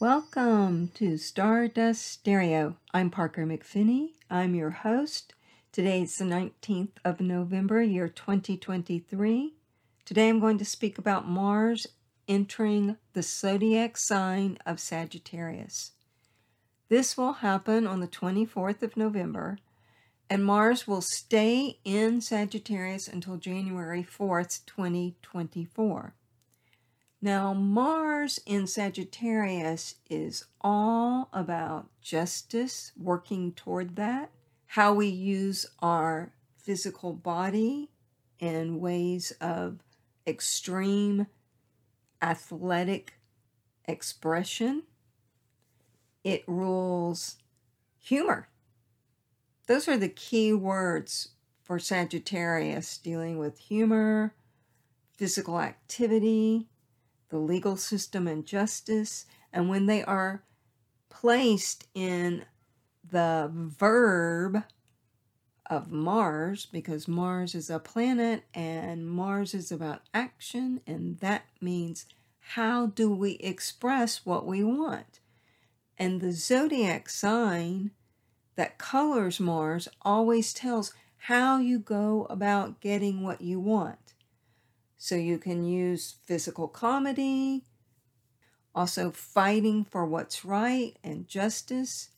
Welcome to Stardust Stereo. I'm Parker McPhinney. I'm your host. Today is the 19th of November, year 2023. Today I'm going to speak about Mars entering the zodiac sign of Sagittarius. This will happen on the 24th of November, and Mars will stay in Sagittarius until January 4th, 2024. Now, Mars in Sagittarius is all about justice, working toward that, how we use our physical body in ways of extreme athletic expression. It rules humor. Those are the key words for Sagittarius dealing with humor, physical activity, the legal system and justice, and when they are placed in the verb of Mars, because Mars is a planet and Mars is about action, and that means how do we express what we want? And the zodiac sign that colors Mars always tells how you go about getting what you want. So you can use physical comedy, also fighting for what's right and justice.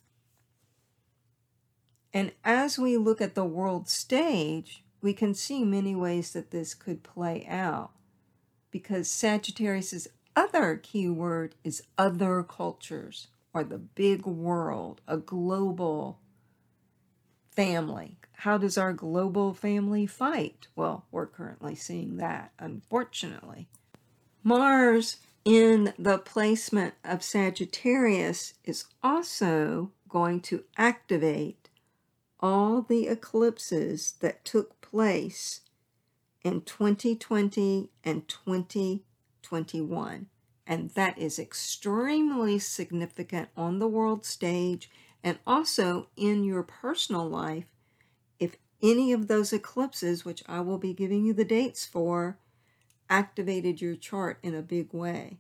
And as we look at the world stage, we can see many ways that this could play out because Sagittarius's other key word is other cultures or the big world, a global family. How does our global family fight? Well, we're currently seeing that, unfortunately. Mars in the placement of Sagittarius is also going to activate all the eclipses that took place in 2020 and 2021. And that is extremely significant on the world stage and also in your personal life, if any of those eclipses, which I will be giving you the dates for, activated your chart in a big way.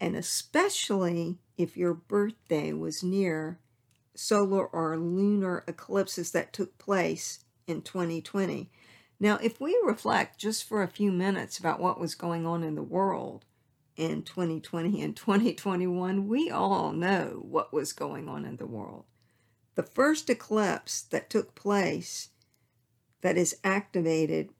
And especially if your birthday was near solar or lunar eclipses that took place in 2020. Now, if we reflect just for a few minutes about what was going on in the world, in 2020 and 2021, we all know what was going on in the world. The first eclipse that took place that is activated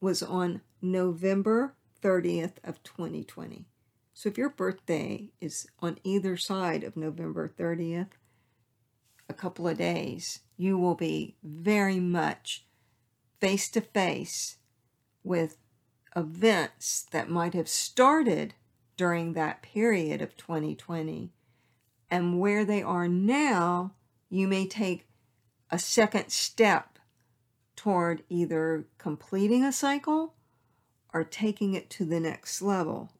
was on November 30th of 2020. So if your birthday is on either side of November 30th, a couple of days, you will be very much face to face with events that might have started during that period of 2020 and where they are now, you may take a second step toward either completing a cycle or taking it to the next level.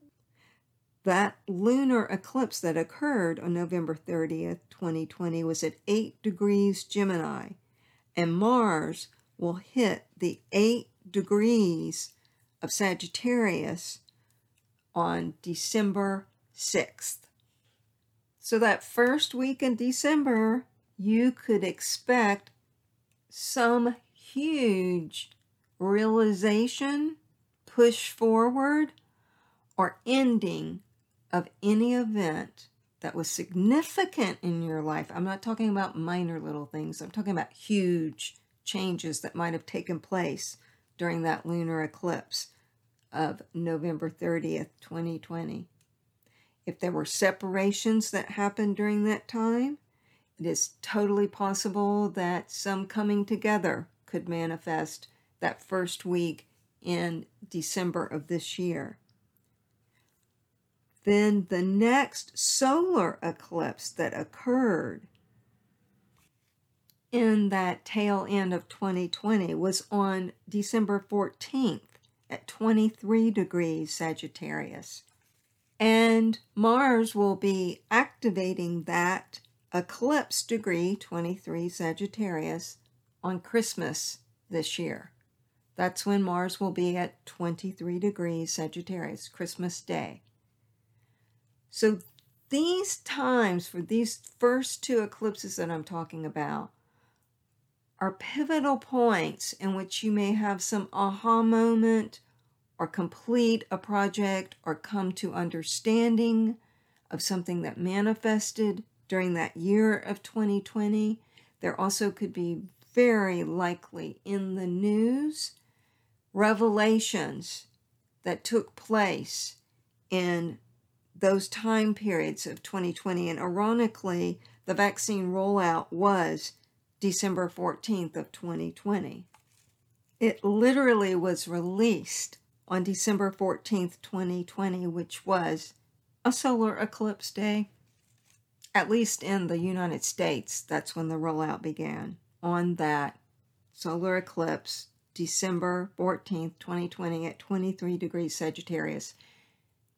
That lunar eclipse that occurred on November 30th, 2020, was at 8 degrees Gemini, and Mars will hit the 8 degrees of Sagittarius on December 6th. So, that first week in December, you could expect some huge realization, push forward, or ending of any event that was significant in your life. I'm not talking about minor little things, I'm talking about huge changes that might have taken place during that lunar eclipse of November 30th, 2020. If there were separations that happened during that time, it is totally possible that some coming together could manifest that first week in December of this year. Then the next solar eclipse that occurred in that tail end of 2020 was on December 14th at 23 degrees Sagittarius. And Mars will be activating that eclipse degree, 23 Sagittarius, on Christmas this year. That's when Mars will be at 23 degrees Sagittarius, Christmas Day. So these times for these first two eclipses that I'm talking about are pivotal points in which you may have some aha moment or complete a project or come to understanding of something that manifested during that year of 2020. There also could be very likely in the news revelations that took place in those time periods of 2020. And ironically, the vaccine rollout was December 14th of 2020. It literally was released on December 14th, 2020, which was a solar eclipse day. At least in the United States, that's when the rollout began. On that solar eclipse, December 14th, 2020, at 23 degrees Sagittarius,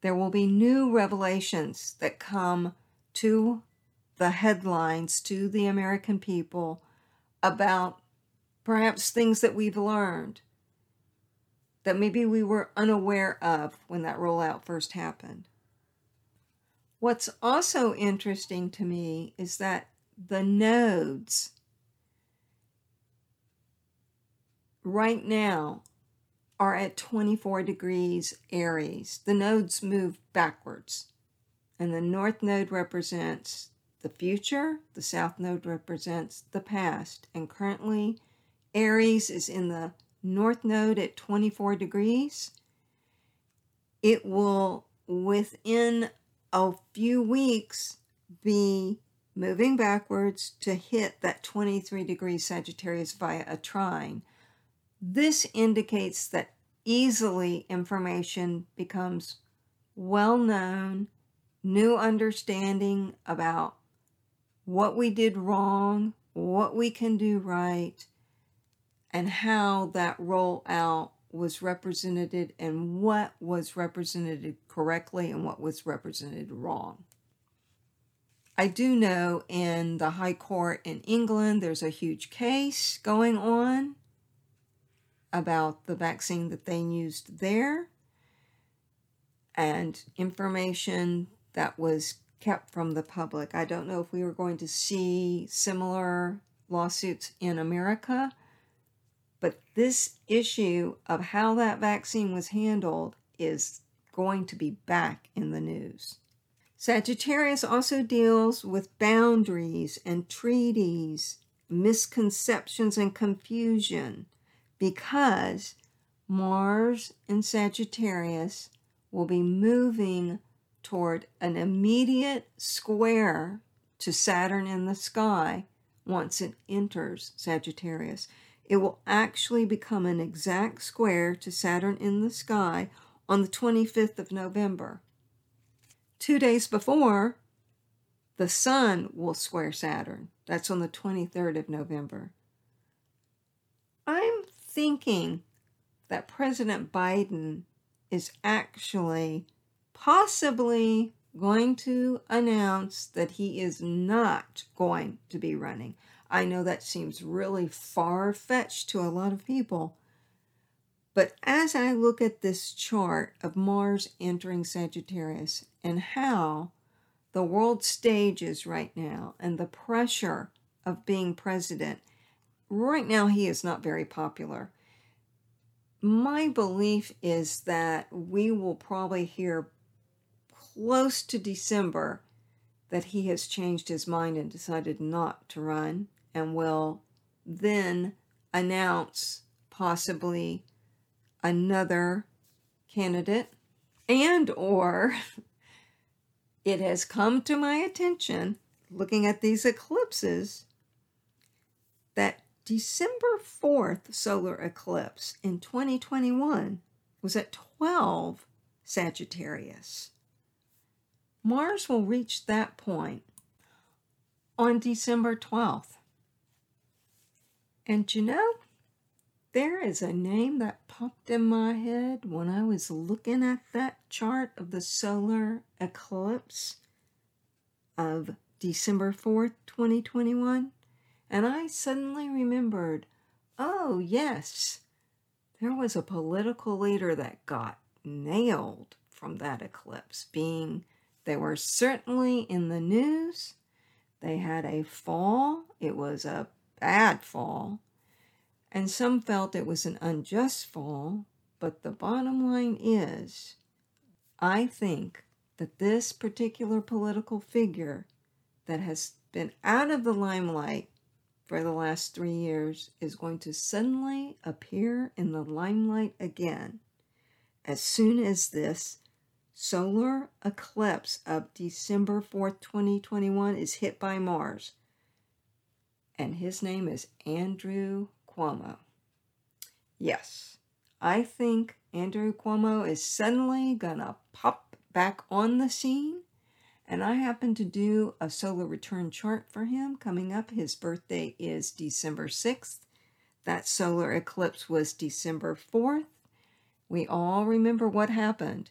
there will be new revelations that come to the headlines, to the American people about perhaps things that we've learned that maybe we were unaware of when that rollout first happened. What's also interesting to me is that the nodes right now are at 24 degrees Aries. The nodes move backwards. And the north node represents the future, the south node represents the past. And currently, Aries is in the north node at 24 degrees. It will, within a few weeks, be moving backwards to hit that 23 degrees Sagittarius via a trine. This indicates that easily information becomes well known, new understanding about what we did wrong, what we can do right, and how that rollout was represented and what was represented correctly and what was represented wrong. I do know in the High Court in England there's a huge case going on about the vaccine that they used there and information that was kept from the public. I don't know if we were going to see similar lawsuits in America, but this issue of how that vaccine was handled is going to be back in the news. Sagittarius also deals with boundaries and treaties, misconceptions and confusion because Mars and Sagittarius will be moving toward an immediate square to Saturn in the sky once it enters Sagittarius. It will actually become an exact square to Saturn in the sky on the 25th of November. Two days before, the Sun will square Saturn. That's on the 23rd of November. I'm thinking that President Biden is actually possibly going to announce that he is not going to be running. I know that seems really far fetched to a lot of people. But as I look at this chart of Mars entering Sagittarius and how the world stage is right now and the pressure of being president right now he is not very popular. My belief is that we will probably hear close to December that he has changed his mind and decided not to run and will then announce possibly another candidate and or it has come to my attention looking at these eclipses that December 4th solar eclipse in 2021 was at 12 Sagittarius. Mars will reach that point on December 12th. And you know, there is a name that popped in my head when I was looking at that chart of the solar eclipse of December 4th, 2021. And I suddenly remembered oh, yes, there was a political leader that got nailed from that eclipse, being They were certainly in the news. They had a fall. It was a bad fall. And some felt it was an unjust fall. But the bottom line is, I think that this particular political figure that has been out of the limelight for the last three years is going to suddenly appear in the limelight again as soon as this solar eclipse of December 4th, 2021 is hit by Mars. And his name is Andrew Cuomo. Yes, I think Andrew Cuomo is suddenly gonna pop back on the scene. And I happen to do a solar return chart for him coming up. His birthday is December 6th. That solar eclipse was December 4th. We all remember what happened.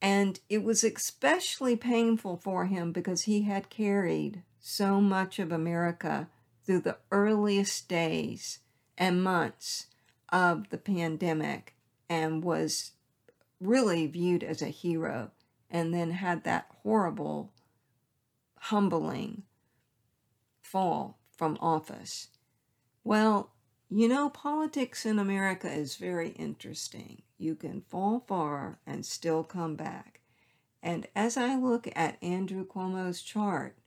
And it was especially painful for him because he had carried so much of America through the earliest days and months of the pandemic and was really viewed as a hero and then had that horrible, humbling fall from office. Well, you know, politics in America is very interesting. You can fall far and still come back. And as I look at Andrew Cuomo's chart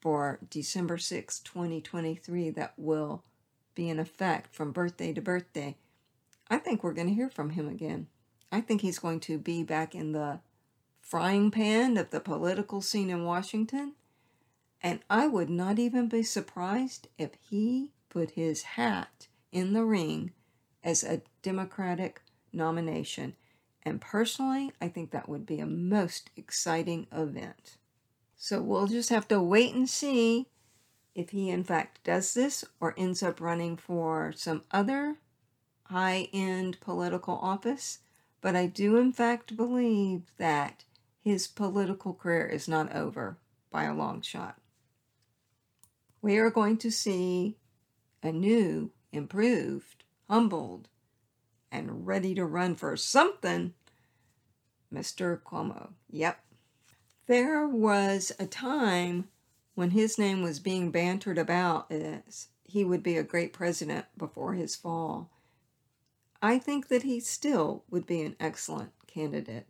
for December 6, 2023, that will be in effect from birthday to birthday, I think we're going to hear from him again. I think he's going to be back in the frying pan of the political scene in Washington. And I would not even be surprised if he put his hat in the ring as a Democratic nomination. And personally, I think that would be a most exciting event. So we'll just have to wait and see if he in fact does this or ends up running for some other high end political office. But I do in fact believe that his political career is not over by a long shot. We are going to see a new, improved, humbled, and ready to run for something, Mr. Cuomo. Yep. There was a time when his name was being bantered about as he would be a great president before his fall. I think that he still would be an excellent candidate.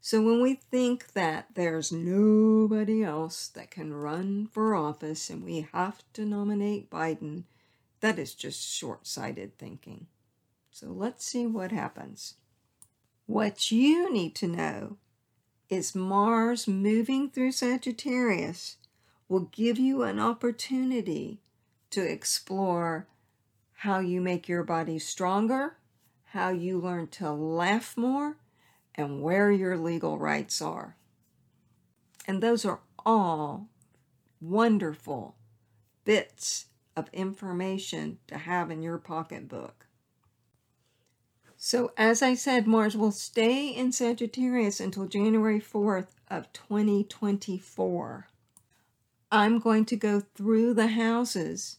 So when we think that there's nobody else that can run for office and we have to nominate Biden, that is just short sighted thinking. So let's see what happens. What you need to know is Mars moving through Sagittarius will give you an opportunity to explore how you make your body stronger, how you learn to laugh more, and where your legal rights are. And those are all wonderful bits of information to have in your pocketbook. So, as I said, Mars will stay in Sagittarius until January 4th of 2024. I'm going to go through the houses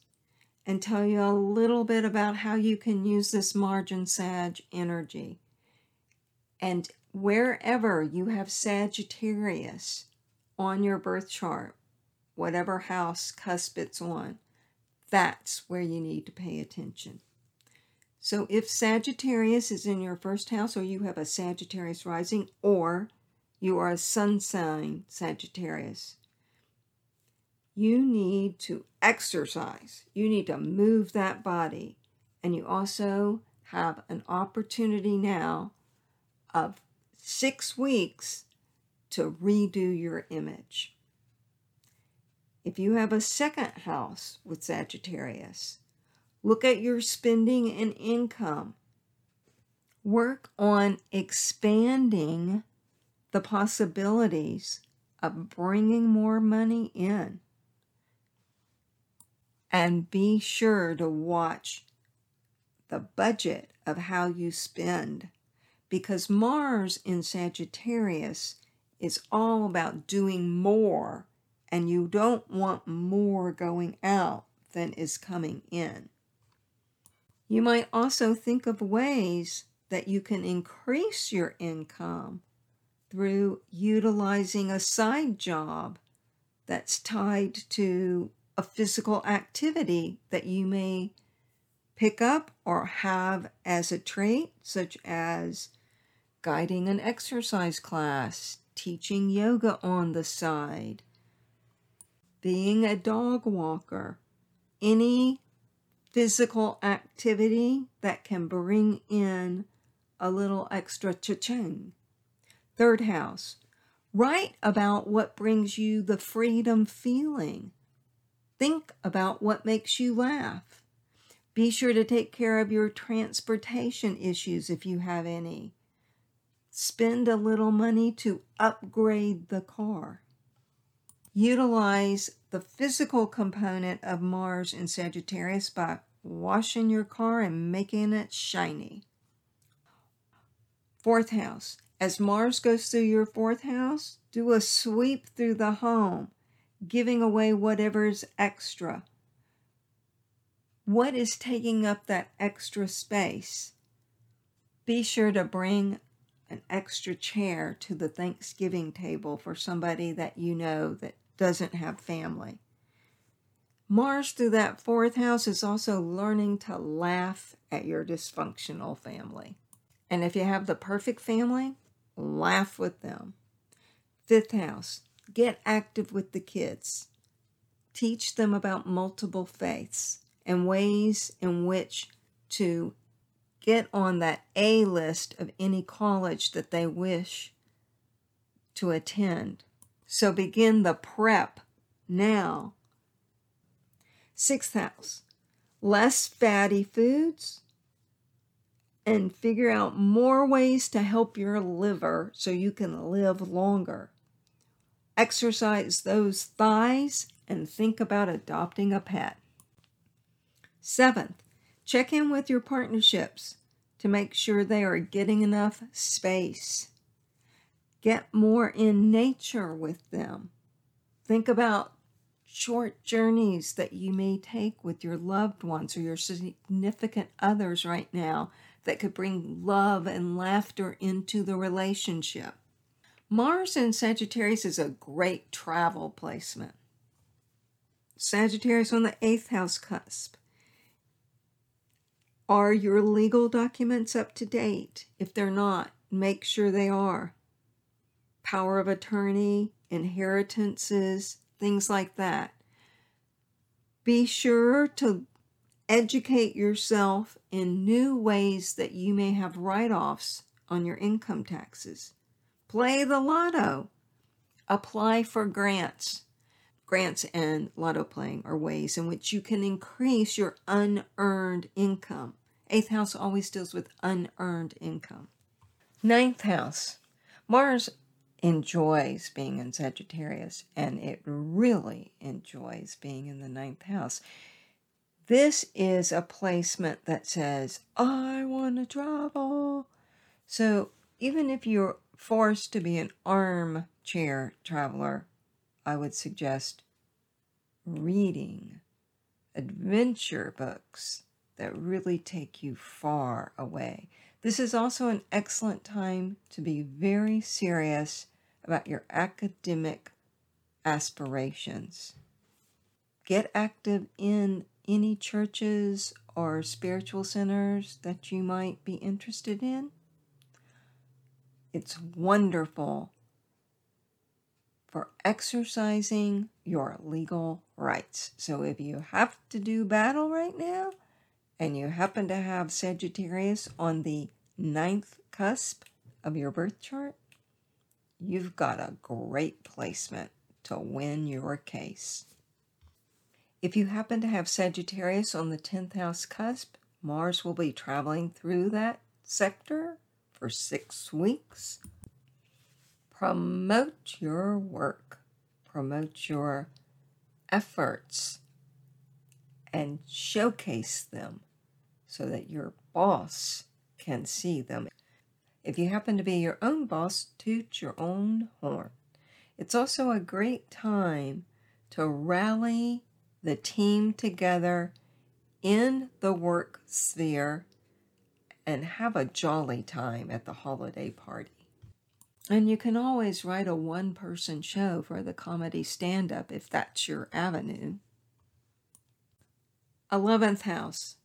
and tell you a little bit about how you can use this margin Sag energy. And wherever you have Sagittarius on your birth chart, whatever house cusp it's on, that's where you need to pay attention. So if Sagittarius is in your first house, or you have a Sagittarius rising, or you are a sun sign Sagittarius, you need to exercise. You need to move that body. And you also have an opportunity now of six weeks to redo your image. If you have a second house with Sagittarius, look at your spending and income. Work on expanding the possibilities of bringing more money in. And be sure to watch the budget of how you spend because Mars in Sagittarius is all about doing more and you don't want more going out than is coming in. You might also think of ways that you can increase your income through utilizing a side job that's tied to a physical activity that you may pick up or have as a trait, such as guiding an exercise class, teaching yoga on the side, being a dog walker, any physical activity that can bring in a little extra cha-ching. Third house, write about what brings you the freedom feeling. Think about what makes you laugh. Be sure to take care of your transportation issues if you have any. Spend a little money to upgrade the car. Utilize the physical component of Mars in Sagittarius by washing your car and making it shiny. Fourth house. As Mars goes through your fourth house, do a sweep through the home, giving away whatever's extra. What is taking up that extra space? Be sure to bring an extra chair to the Thanksgiving table for somebody that you know that doesn't have family. Mars through that fourth house is also learning to laugh at your dysfunctional family. And if you have the perfect family, laugh with them. Fifth house, get active with the kids. Teach them about multiple faiths and ways in which to get on that A list of any college that they wish to attend. So begin the prep now. Sixth house, less fatty foods, and figure out more ways to help your liver so you can live longer. Exercise those thighs and think about adopting a pet. Seventh, check in with your partnerships to make sure they are getting enough space. Get more in nature with them. Think about short journeys that you may take with your loved ones or your significant others right now that could bring love and laughter into the relationship. Mars in Sagittarius is a great travel placement. Sagittarius on the eighth house cusp. Are your legal documents up to date? If they're not, make sure they are. Power of attorney, inheritances, things like that. Be sure to Educate yourself in new ways that you may have write offs on your income taxes. Play the lotto. Apply for grants. Grants and lotto playing are ways in which you can increase your unearned income. Eighth house always deals with unearned income. Ninth house. Mars enjoys being in Sagittarius and it really enjoys being in the ninth house. This is a placement that says, I want to travel. So even if you're forced to be an armchair traveler, I would suggest reading adventure books that really take you far away. This is also an excellent time to be very serious about your academic aspirations. Get active in any churches or spiritual centers that you might be interested in. It's wonderful for exercising your legal rights. So if you have to do battle right now and you happen to have Sagittarius on the ninth cusp of your birth chart, you've got a great placement to win your case. If you happen to have Sagittarius on the 10th house cusp, Mars will be traveling through that sector for six weeks. Promote your work, promote your efforts, and showcase them so that your boss can see them. If you happen to be your own boss, toot your own horn. It's also a great time to rally the team together in the work sphere and have a jolly time at the holiday party. And you can always write a one person show for the comedy stand up if that's your avenue. 11th house.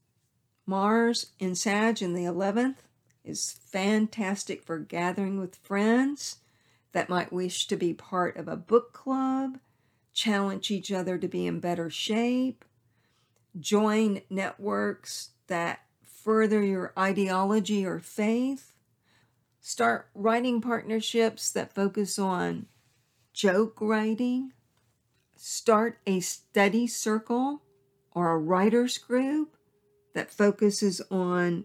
Mars in Sag in the 11th is fantastic for gathering with friends that might wish to be part of a book club, challenge each other to be in better shape, join networks that further your ideology or faith, start writing partnerships that focus on joke writing, start a study circle or a writers group that focuses on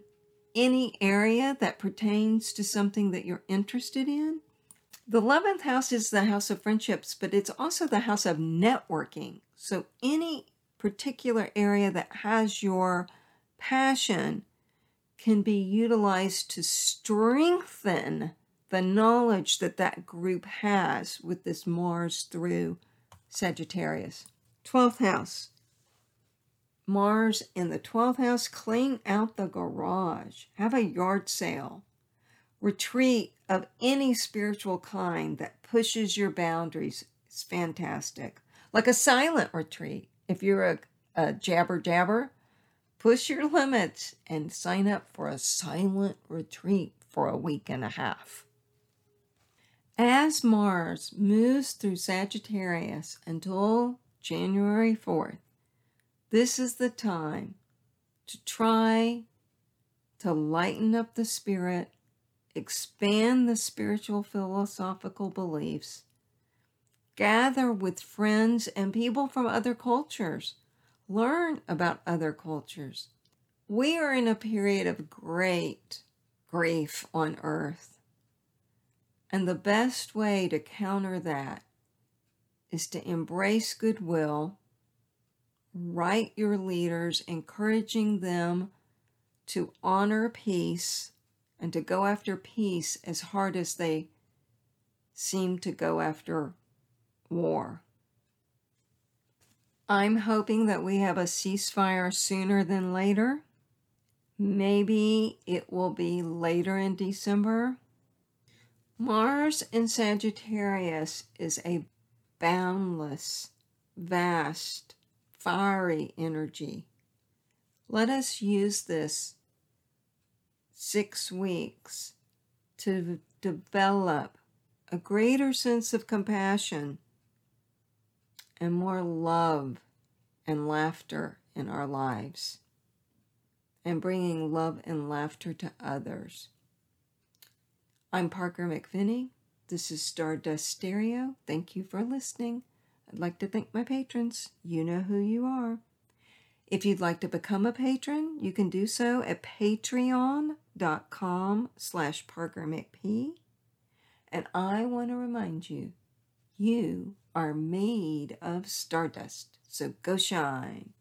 any area that pertains to something that you're interested in. The 11th house is the house of friendships, but it's also the house of networking. So, any particular area that has your passion can be utilized to strengthen the knowledge that that group has with this Mars through Sagittarius. 12th house. Mars in the 12th house, clean out the garage, have a yard sale, retreat of any spiritual kind that pushes your boundaries is fantastic. Like a silent retreat. If you're a, a jabber jabber, push your limits and sign up for a silent retreat for a week and a half. As Mars moves through Sagittarius until January 4th, this is the time to try to lighten up the spirit, expand the spiritual philosophical beliefs, gather with friends and people from other cultures, learn about other cultures. We are in a period of great grief on earth. And the best way to counter that is to embrace goodwill write your leaders, encouraging them to honor peace and to go after peace as hard as they seem to go after war. I'm hoping that we have a ceasefire sooner than later. Maybe it will be later in December. Mars in Sagittarius is a boundless, vast, fiery energy. Let us use this six weeks to develop a greater sense of compassion and more love and laughter in our lives and bringing love and laughter to others. I'm Parker McPhinney. This is Stardust Stereo. Thank you for listening. I'd like to thank my patrons. You know who you are. If you'd like to become a patron, you can do so at patreon.com slash parkermcp. And I want to remind you, you are made of stardust, so go shine.